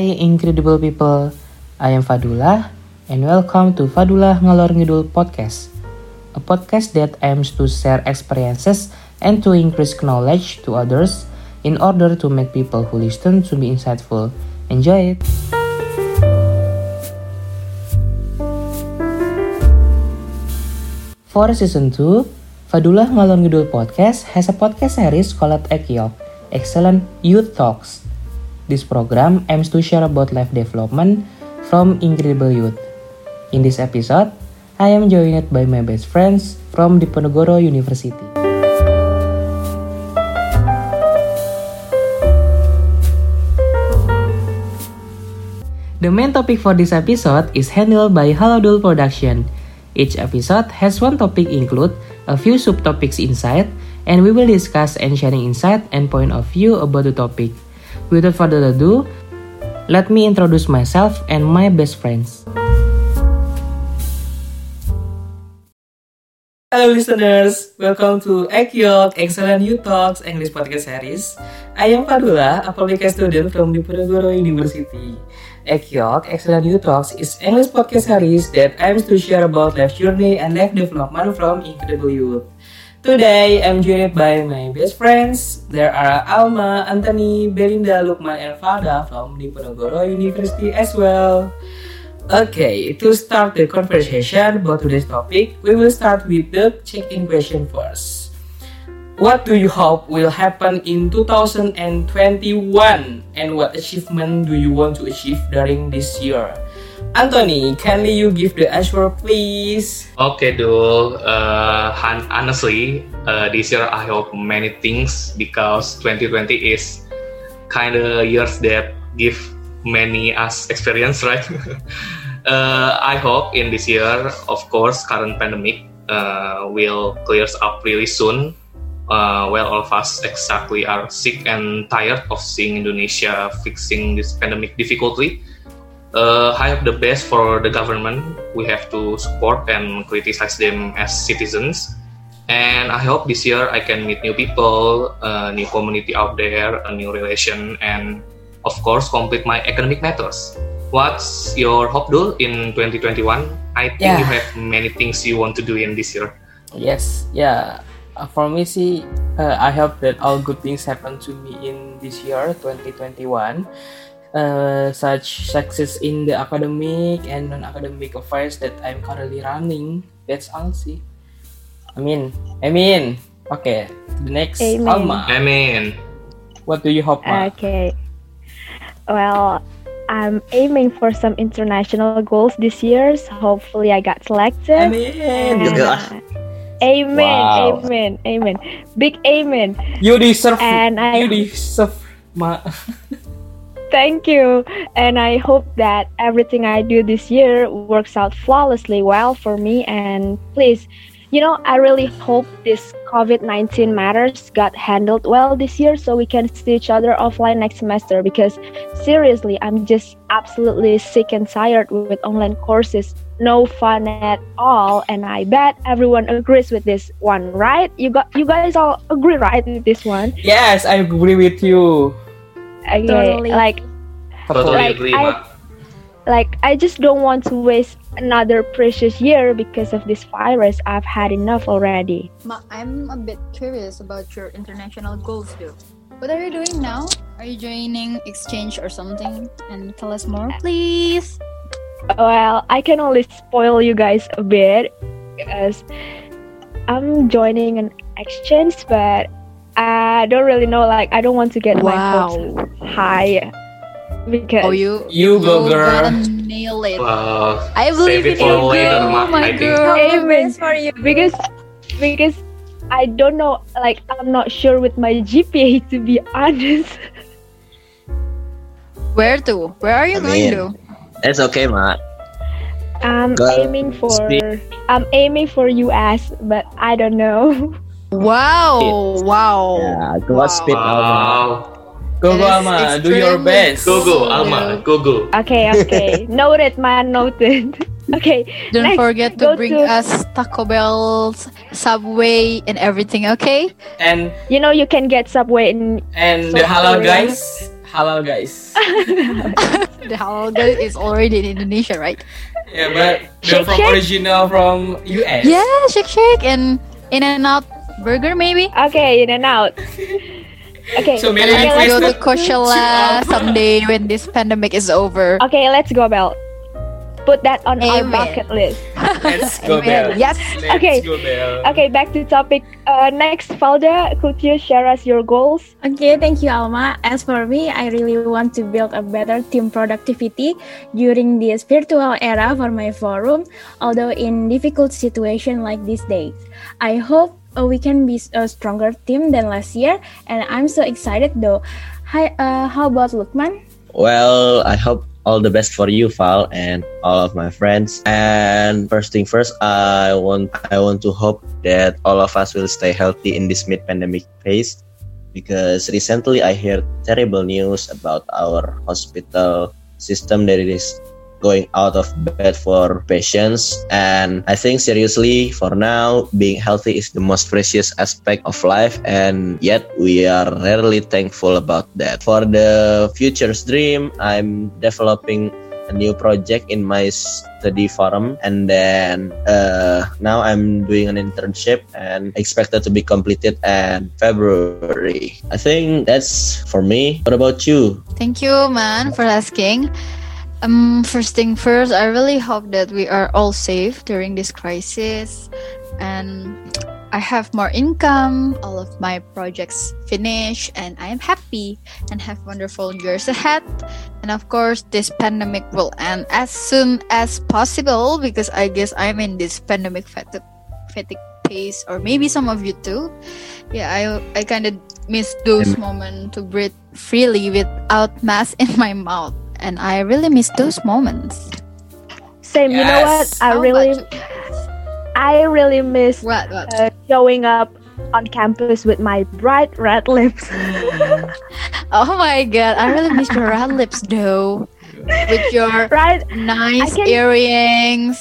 Hai incredible people, I am Fadullah and welcome to Fadullah Ngalor Ngidul Podcast. A podcast that aims to share experiences and to increase knowledge to others in order to make people who listen to be insightful. Enjoy it! For season 2, Fadullah Ngalor Ngidul Podcast has a podcast series called Ekyok, Excellent Youth Talks. This program aims to share about life development from incredible youth. In this episode, I am joined by my best friends from Diponegoro University. The main topic for this episode is handled by Halodul Production. Each episode has one topic include a few subtopics inside, and we will discuss and sharing insight and point of view about the topic. Without further ado, let me introduce myself and my best friends. Hello listeners, welcome to Ekyok Excellent Youth Talks English Podcast Series. I am Fadula, a public student from Diponegoro University. Ekyok Excellent Youth Talks is English podcast series that aims to share about life journey and life development from incredible youth. Today, I'm joined by my best friends. There are Alma, Anthony, Belinda, Lukman, and Fada from Diponegoro University as well. Okay, to start the conversation about today's topic, we will start with the check-in question first. What do you hope will happen in 2021 and what achievement do you want to achieve during this year? Anthony, kindly you give the answer please? Okay, Dul. Uh, hon- honestly, uh, this year I hope many things because 2020 is kind of years that give many us experience, right? uh, I hope in this year, of course, current pandemic uh, will clears up really soon. Uh, well, all of us exactly are sick and tired of seeing Indonesia fixing this pandemic difficultly. Uh, I hope the best for the government. We have to support and criticize them as citizens. And I hope this year I can meet new people, a new community out there, a new relation, and of course complete my academic matters. What's your hope, Dul, in 2021? I think Yeah. you have many things you want to do in this year. Yes, yeah. Uh, for me, see, uh, I hope that all good things happen to me in this year, 2021. Uh, such success in the academic and non-academic affairs that I'm currently running. That's all, see. I mean, I mean. Okay, the next Amen. Alma. mean, What do you hope, Ma? Okay. Well, I'm aiming for some international goals this year. So hopefully, I got selected. Amen. And, Juga. uh, amen. Wow. Amen. Amen. Big amen. You deserve. And I- you deserve, Ma. Thank you. And I hope that everything I do this year works out flawlessly well for me. And please, you know, I really hope this COVID 19 matters got handled well this year so we can see each other offline next semester. Because seriously, I'm just absolutely sick and tired with online courses. No fun at all. And I bet everyone agrees with this one, right? You got you guys all agree, right, with this one? yes, I agree with you. Okay, Totally. like Totally Like, agree, I- like I just don't want to waste another precious year because of this virus. I've had enough already. Ma, I'm a bit curious about your international goals, though. What are you doing now? Are you joining exchange or something? And tell us more, please. Well, I can only spoil you guys a bit because I'm joining an exchange, but I don't really know. Like, I don't want to get my hopes high because Oh, you You go, girl. gotta nail it. Wow. I believe Save it in for you, later, girl. Ma, Oh my I think. girl. Amen. for you. because because I don't know. Like, I'm not sure with my GPA to be honest. Where to? Where are you I going mean, to? It's okay, Mak. I'm Go aiming for speak. I'm aiming for US, but I don't know. Wow! Wow! Yeah, go speed, Alma. Wow. Go, go, Alma. Do your best. Go, go, Cool. Alma. Go, go. Okay, okay. noted, man. Noted. okay. Don't Next, forget to bring to- us Taco Bell, Subway, and everything. Okay? And You know you can get Subway in and So the halal sorry. guys, halal guys. the halal guy is already in Indonesia, right? yeah, but they're Shake from Shack? original from US. Yeah, Shake Shack and In and Out Burger maybe. Okay, in and out. Okay. So maybe okay, we let's Let's go to go Coachella someday when this pandemic is over. Okay, let's go, Bel. Put that on our Amen. bucket list. Let's go, Amen. Bel. Yes. Let's Okay. go, Bel. Okay, back to topic. Uh, next, Valda, could you share us your goals? Okay, thank you, Alma. As for me, I really want to build a better team productivity during this virtual era for my forum, although in difficult situation like these days. I hope uh, we can be a stronger team than last year, and I'm so excited though. Hi, uh, how about Lukman? Well, I hope all the best for you, Val, and all of my friends. And first thing first, I want I want to hope that all of us will stay healthy in this mid-pandemic phase. Because recently I heard terrible news about our hospital system that it is going out of bed for patients and i think seriously for now being healthy is the most precious aspect of life. And yet we are rarely thankful about that. For the future's dream i'm developing a new project in my study forum. And then uh, now i'm doing an internship and expected to be completed in february. I think that's for me. What about you? Thank you, man, for asking. Um, first thing first, I really hope that we are all safe during this crisis, and I have more income. All of my projects finish, and I am happy and have wonderful years ahead. And of course, this pandemic will end as soon as possible because I guess I'm in this pandemic fatigue, fatigue phase, or maybe some of you too. Yeah, I I kind of miss those moments to breathe freely without mask in my mouth, and I really miss those moments. Same. You know what? I How really, about you? I really miss What? What? uh, showing up on campus with my bright red lips. Oh my god, I really miss your red lips though, with your right? nice can- earrings.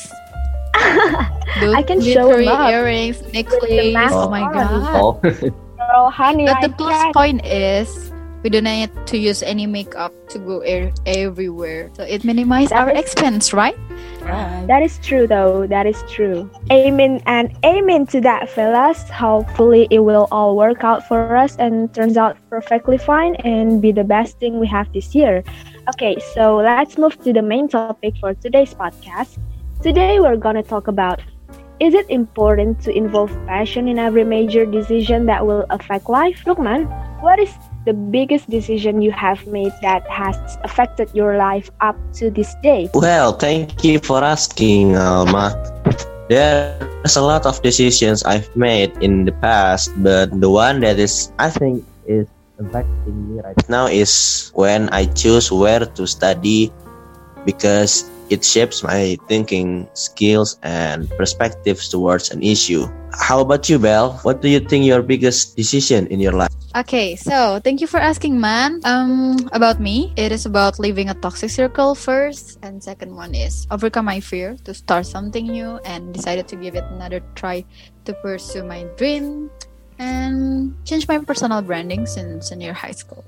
I can show glittery up earrings, necklace. mask Oh my god! oh Girl, honey, But I the plus tried. point is we don't need to use any makeup to go air everywhere, so it minimizes our expense, right? Right. That is true, though. That is true. Amen and amen to that, fellas. Hopefully, it will all work out for us and turns out perfectly fine and be the best thing we have this year. Okay, so let's move to the main topic for today's podcast. Today, we're gonna talk about is it important to involve passion in every major decision that will affect life? Look, man, what is the biggest decision you have made that has affected your life up to this day? Well, thank you for asking, uh, Alma. There's a lot of decisions I've made in the past, but the one that is, I think, is affecting me right now is when I choose where to study because it shapes my thinking skills and perspectives towards an issue. How about you, Belle? What do you think your biggest decision in your life? Okay, so thank you for asking, man. Um, about me, it is about leaving a toxic circle first, and second one is overcome my fear to start something new and decided to give it another try to pursue my dream and change my personal branding since senior high school.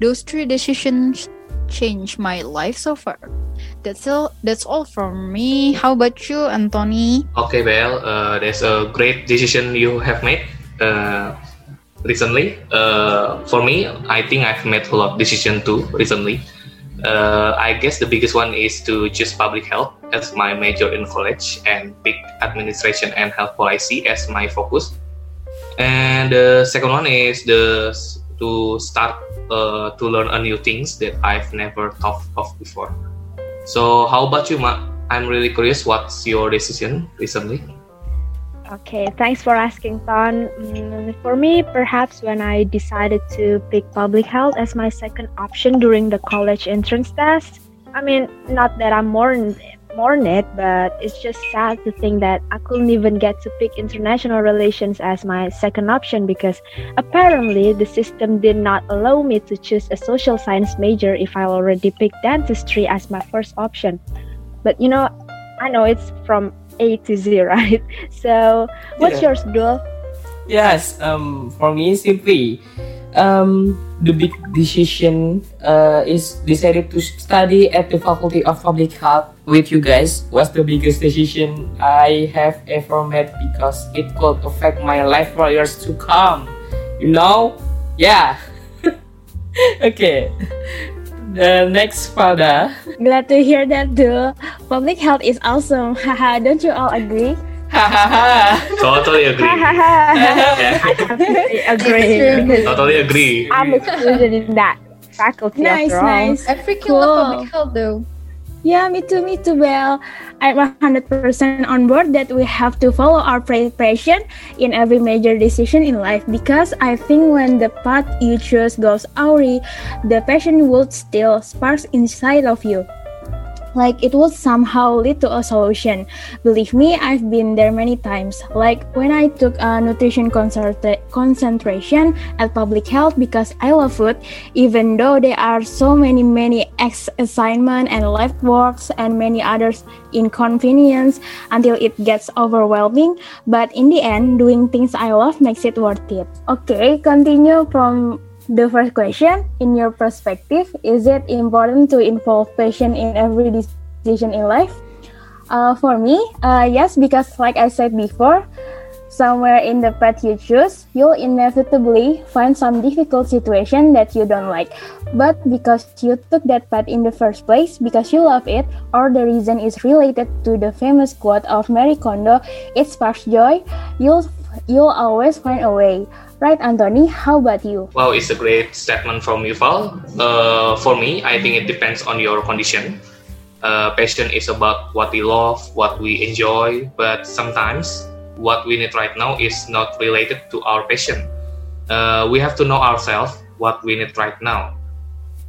Those three decisions changed my life so far. That's all. That's all from me. How about you, Anthony? Okay, Belle, uh, there's a great decision you have made uh, recently. Uh, for me, I think I've made a lot of decision too recently. Uh, I guess the biggest one is to choose public health as my major in college and pick administration and health policy as my focus. And the second one is the to start uh, to learn a new things that I've never thought of before. So how about you, Ma? I'm really curious. What's your decision recently? Okay, thanks for asking, Ton. Mm, for me, perhaps when I decided to pick public health as my second option during the college entrance test, I mean, not that I'm mourn mourn it, but it's just sad to think that I couldn't even get to pick international relations as my second option because apparently the system did not allow me to choose a social science major if I already picked dentistry as my first option. But you know, I know it's from A to Z, right? So, what's Yeah. yours, Dul? Yes, um, for me, simply, um, the big decision uh, is decided to study at the Faculty of Public Health with you guys was the biggest decision I have ever made because it could affect my life for years to come. You know? Yeah. okay. The next Pada. Glad to hear that too. Public health is awesome. Haha, don't you all agree? Hahaha. Totally agree. totally agree. totally agree. I'm a student in that faculty. nice, after all. nice. I freaking Cool. love public health though. Yeah, me too, me too, Well, I'm 100% on board that we have to follow our passion in every major decision in life because I think when the path you choose goes awry, the passion would still sparks inside of you. Like it would somehow lead to a solution. Believe me, I've been there many times. Like when I took a nutrition concentra- concentration at public health because I love food, even though there are so many many ex assignment and life works and many others inconvenience until it gets overwhelming but in the end doing things i love makes it worth it okay continue from the first question in your perspective is it important to involve passion in every decision in life uh, for me uh, yes because like i said before somewhere in the path you choose, you'll inevitably find some difficult situation that you don't like. But because you took that path in the first place, because you love it, or the reason is related to the famous quote of Marie Kondo, it's sparks joy, you'll you'll always find a way. Right, Anthony? How about you? Wow, it's a great statement from Yuval. Uh, for me, I think it depends on your condition. Uh, passion is about what we love, what we enjoy, but sometimes what we need right now is not related to our passion. Uh, we have to know ourselves what we need right now.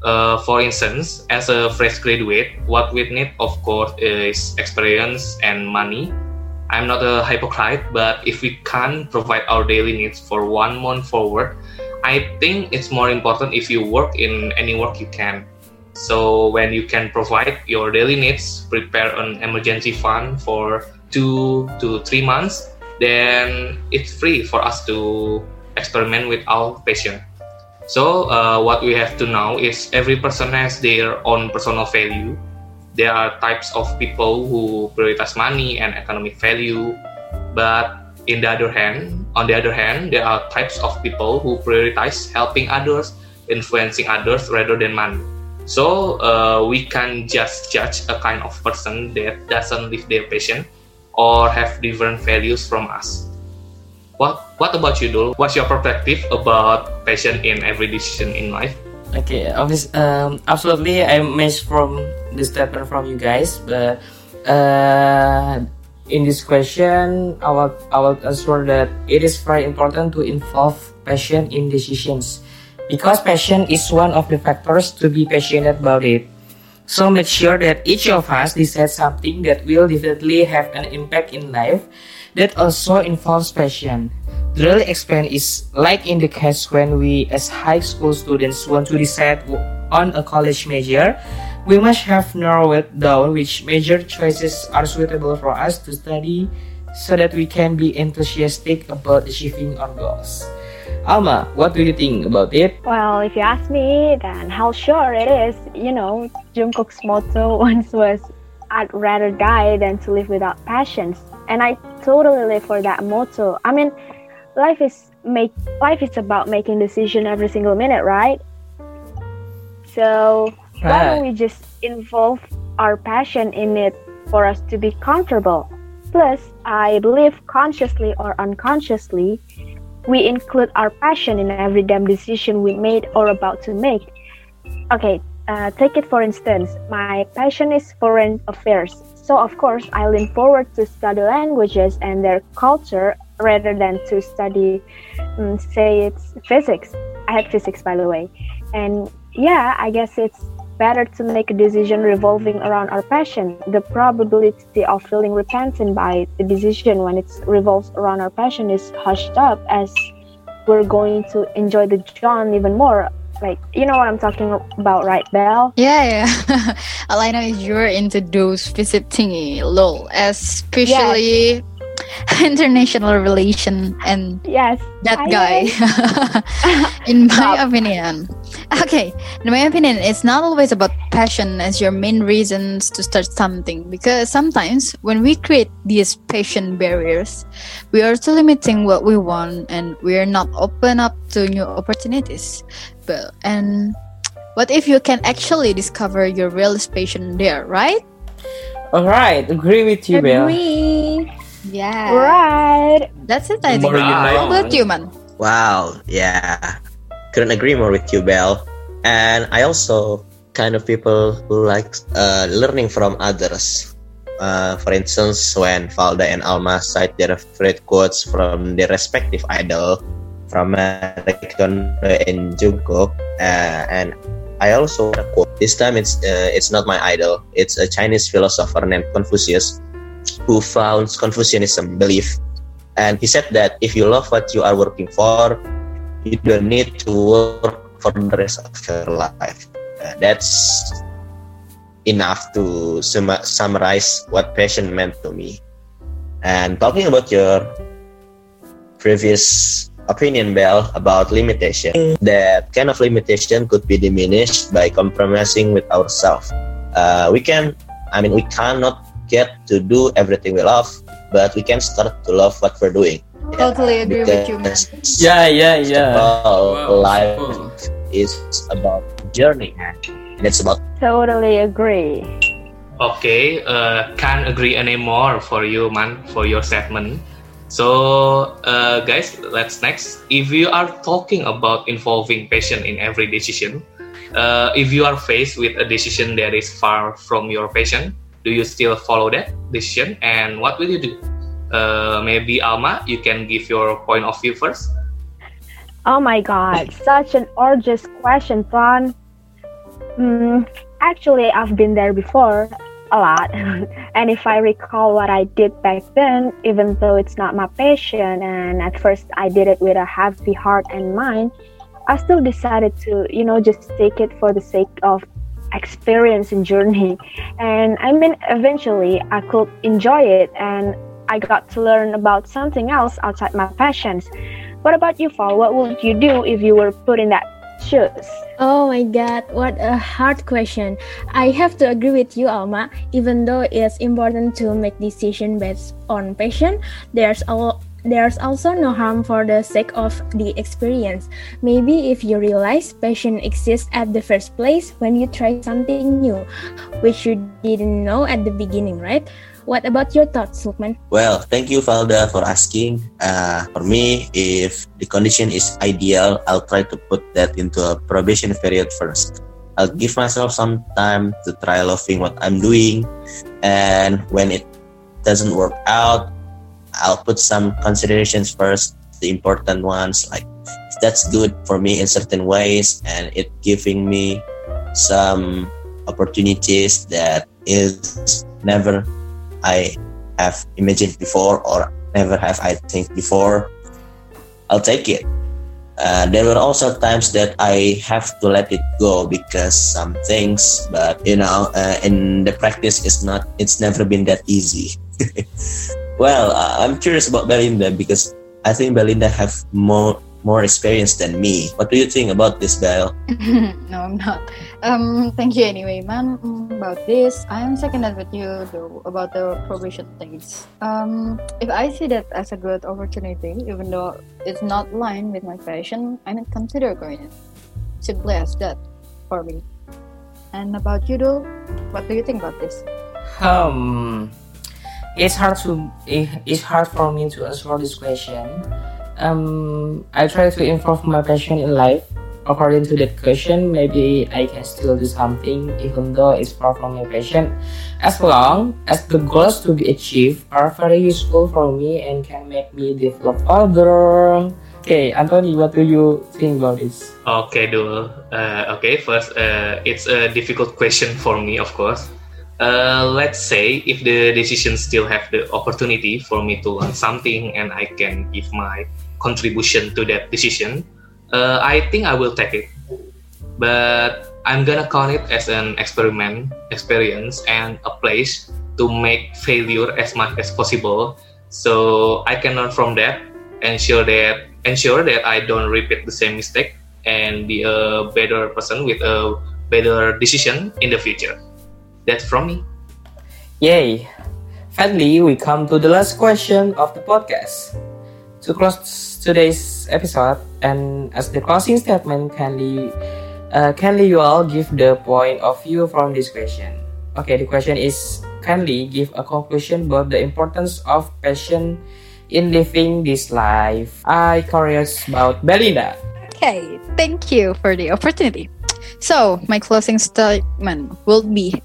Uh, for instance, as a fresh graduate, what we need, of course, is experience and money. I'm not a hypocrite, but if we can't provide our daily needs for one month forward, I think it's more important if you work in any work you can. So when you can provide your daily needs, prepare an emergency fund for two to three months, then it's free for us to experiment with our passion. So uh, what we have to know is every person has their own personal value. There are types of people who prioritize money and economic value, but in the other hand, on the other hand, there are types of people who prioritize helping others, influencing others rather than money. So uh, we can just judge a kind of person that doesn't live their passion or have different values from us. What What about you, Dul? What's your perspective about passion in every decision in life? Okay, obvious, um, absolutely. I missed from the statement from you guys, but uh, in this question, I will, I will answer that it is very important to involve passion in decisions because passion is one of the factors to be passionate about it. So make sure that each of us decide something that will definitely have an impact in life that also involves passion. The real explain is like in the case when we as high school students want to decide on a college major, we must have narrowed down which major choices are suitable for us to study so that we can be enthusiastic about achieving our goals. Alma, what do you think about it? Well, if you ask me, then how sure it is. You know, Jungkook's motto once was, "I'd rather die than to live without passions," and I totally live for that motto. I mean, life is make life is about making decision every single minute, right? So why don't we just involve our passion in it for us to be comfortable? Plus, I believe consciously or unconsciously, we include our passion in every damn decision we made or about to make. Okay, uh, take it for instance. My passion is foreign affairs, so of course I lean forward to study languages and their culture rather than to study, um, say, it's physics. I had physics, by the way, and yeah, I guess it's better to make a decision revolving around our passion. The probability of feeling repentant by the decision when it revolves around our passion is hushed up as we're going to enjoy the John even more. Like, you know what I'm talking about, right, Belle? Yeah, yeah. Know is you're into those visit thingy, lol. Especially international relation and Yes. that I guy in my opinion okay in my opinion it's not always about passion as your main reasons to start something because sometimes when we create these passion barriers we are still limiting what we want and we are not open up to new opportunities but and what if you can actually discover your real passion there right Alright, agree with you, Bel. Agree. Yeah Right. that's it i think More you how about you man Wow, yeah. Couldn't agree more with you, Belle. And I also kind of people who like uh, learning from others. Uh, for instance, when Valda and Alma cite their favorite quotes from their respective idol, from Marie Kondo and Jungkook, uh, and I also want to quote. This time, it's uh, it's not my idol. It's a Chinese philosopher named Confucius, who founds Confucianism belief. And he said that if you love what you are working for you don't need to work for the rest of your life. Uh, that's enough to sum- summarize what passion meant to me. And talking about your previous opinion bell about limitation that kind of limitation could be diminished by compromising with ourselves. Uh, we can i mean we cannot get to do everything we love but we can start to love what we're doing Totally agree with you, man. Yeah, yeah, yeah. all Wow, life cool. is about journey and it's about Totally agree. Okay, uh, can't agree anymore for you, man, for your statement. So, uh, guys, let's next. If you are talking about involving passion in every decision, uh, if you are faced with a decision that is far from your passion, do you still follow that decision? And what will you do? Uh, maybe Alma, you can give your point of view first. Oh my god, such an urgent question, Ton. Mm, actually, I've been there before a lot. and if I recall what I did back then, even though it's not my passion, and at first I did it with a heavy heart and mind, I still decided to, you know, just take it for the sake of experience and journey. And I mean, eventually I could enjoy it and I got to learn about something else outside my passions. What about you, Fall? What would you do if you were put in that shoes? Oh my god, what a hard question. I have to agree with you, Alma. Even though it's important to make decision based on passion, there's al- there's also no harm for the sake of the experience. Maybe if you realize passion exists at the first place when you try something new, which you didn't know at the beginning, right? What about your thoughts, Lukman? well thank you Valda for asking uh, for me if the condition is ideal I'll try to put that into a probation period first I'll give myself some time to try loving what I'm doing and when it doesn't work out I'll put some considerations first the important ones like that's good for me in certain ways and it giving me some opportunities that is never I have imagined before or never have I think before, I'll take it. Uh, there were also times that I have to let it go because some things, but you know, uh, in the practice, it's not. It's never been that easy. well, uh, I'm curious about Belinda because I think Belinda have more more experience than me. What do you think about this, Belle? no, I'm not. Um, thank you anyway, man. About this, I am seconded with you though about the probation things. Um, if I see that as a good opportunity, even though it's not aligned with my passion, I might consider going it. Simply as that for me. And about you, though, what do you think about this? Um, it's hard to it, it's hard for me to answer this question. Um, I try to improve my passion in life. According to that question, maybe I can still do something even though it's far from my passion, as long as the goals to be achieved are very useful for me and can make me develop further. Okay, Anthony, what do you think about this? Okay, Dul. Uh, okay, first, uh, it's a difficult question for me, of course. Uh, let's say if the decision still have the opportunity for me to learn something and I can give my contribution to that decision, uh, I think I will take it. But I'm gonna count it as an experiment, experience, and a place to make failure as much as possible, So I can learn from that, ensure that ensure that I don't repeat the same mistake and be a better person with a better decision in the future. That's from me. Yay! Finally, we come to the last question of the podcast. To close today's episode, and as the closing statement, kindly, uh, kindly you all give the point of view from this question. Okay, the question is kindly give a conclusion about the importance of passion in living this life. I curious about Belinda. Okay, thank you for the opportunity. So, my closing statement will be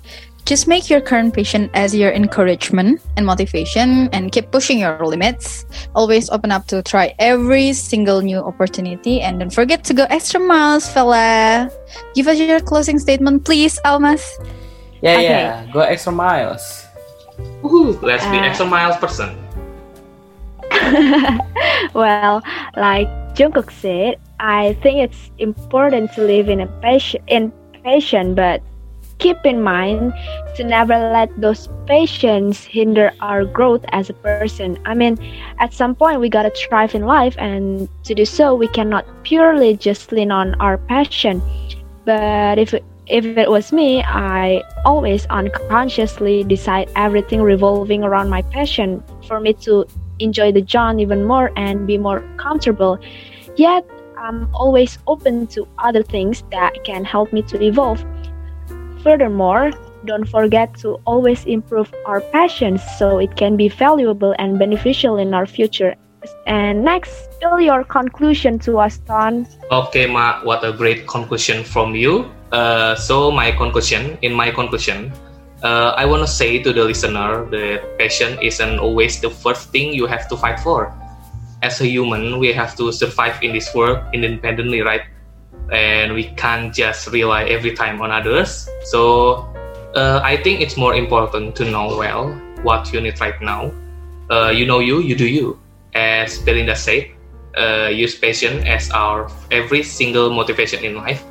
just make your current patient as your encouragement and motivation and keep pushing your limits. Always open up to try every single new opportunity and don't forget to go extra miles, fella. Give us your closing statement, please, Almas. Yeah, Okay. yeah, go extra miles. Woohoo, let's be Uh, extra miles person. well, like Jungkook said, I think it's important to live in a passion, in passion, but keep in mind to never let those passions hinder our growth as a person. I mean, at some point we gotta thrive in life, and to do so, we cannot purely just lean on our passion. But if if it was me, I always unconsciously decide everything revolving around my passion for me to enjoy the journey even more and be more comfortable. Yet, I'm always open to other things that can help me to evolve. Furthermore, don't forget to always improve our passions so it can be valuable and beneficial in our future. And next, spill your conclusion to us, Ton. Okay, Ma, what a great conclusion from you. Uh, so my conclusion, in my conclusion, uh, I want to say to the listener that passion isn't always the first thing you have to fight for. As a human, we have to survive in this world independently, right? And we can't just rely every time on others. So uh, I think it's more important to know well what you need right now. Uh, you know you, you do you. As Belinda said, uh, use passion as our every single motivation in life.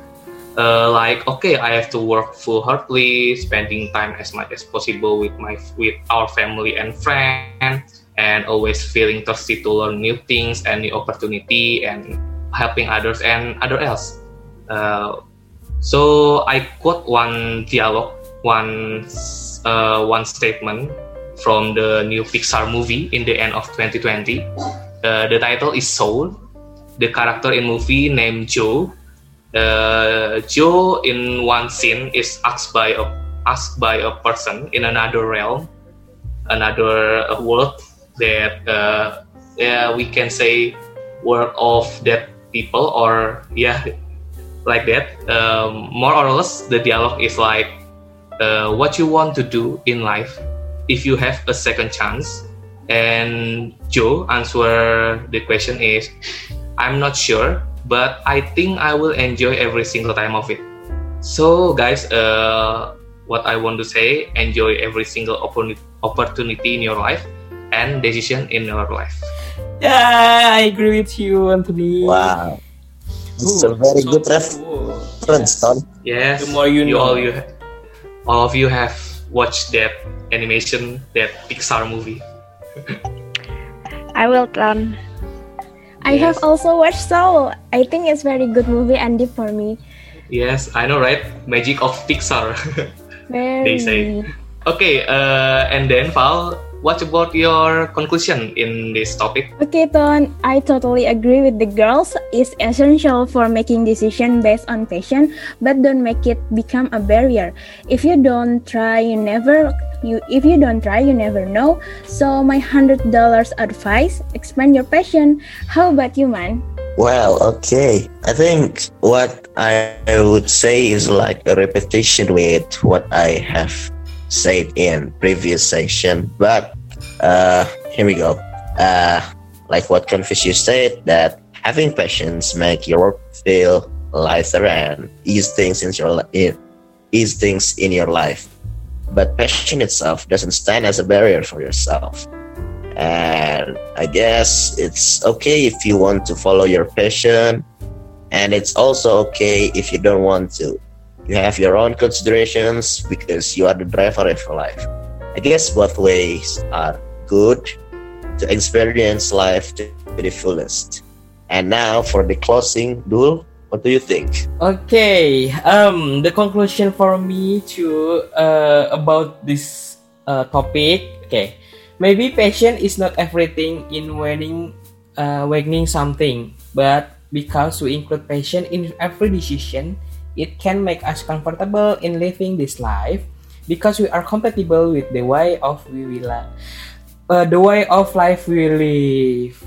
Uh, like okay, I have to work full heartedly, spending time as much as possible with my with our family and friends, and always feeling thirsty to learn new things and new opportunity and helping others and other else. Uh, so I quote one dialogue, one uh, one statement from the new Pixar movie in the end of 2020. Uh, the title is Soul. The character in movie named Joe. Uh, Joe in one scene is asked by a asked by a person in another realm, another world that uh, yeah we can say world of dead people or yeah like that. Um, more or less, the dialogue is like uh, what you want to do in life if you have a second chance. And Joe answer the question is, I'm not sure, but I think I will enjoy every single time of it. So guys, uh, what I want to say, enjoy every single opportuni- opportunity in your life and decision in your life. Yeah, I agree with you, Anthony. Wow. It's a very so good cool. reference, Ton. Yes, The more you know. all you, all of you have watched that animation, that Pixar movie. I will, Ton. I Yes. have also watched Soul. I think it's very good movie and deep for me. Yes, I know, right? Magic of Pixar. Very. They say. okay, uh, and then Val, what about your conclusion in this topic? Okay, Ton, I totally agree with the girls. It's essential for making decision based on passion, but don't make it become a barrier. If you don't try, you never you if you don't try, you never know. So my hundred dollars advice: expand your passion. How about you, man? Well, okay. I think what I would say is like a repetition with what I have said in previous section. But uh, here we go. Uh, like what Confucius said, that having passions make your work feel lighter and ease things in your li- ease things in your life. But passion itself doesn't stand as a barrier for yourself. And I guess it's okay if you want to follow your passion, and it's also okay if you don't want to. You have your own considerations because you are the driver of your life. I guess both ways are good, to experience life to the fullest. And now for the closing, Dul, what do you think? Okay, um, the conclusion for me to uh, about this uh, topic. Okay, maybe passion is not everything in winning, uh, winning something, but because we include passion in every decision, it can make us comfortable in living this life because we are compatible with the way of we will, uh, the way of life we live.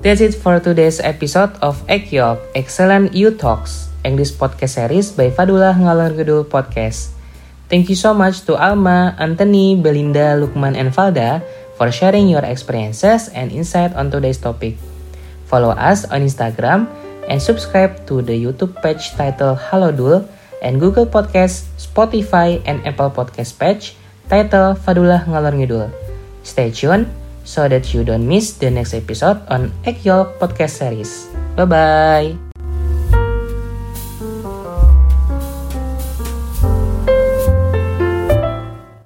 That's it for today's episode of Ekyok Excellent You Talks, English podcast series by Fadula Ngalor Gedul Podcast. Thank you so much to Alma, Anthony, Belinda, Lukman, and Valda for sharing your experiences and insight on today's topic. Follow us on Instagram and subscribe to the YouTube page titled Halo Dul and Google Podcast, Spotify, and Apple Podcast page titled Fadula Ngalor Ngidul. Stay tuned so that you don't miss the next episode on Egg Yolk Podcast Series. Bye bye.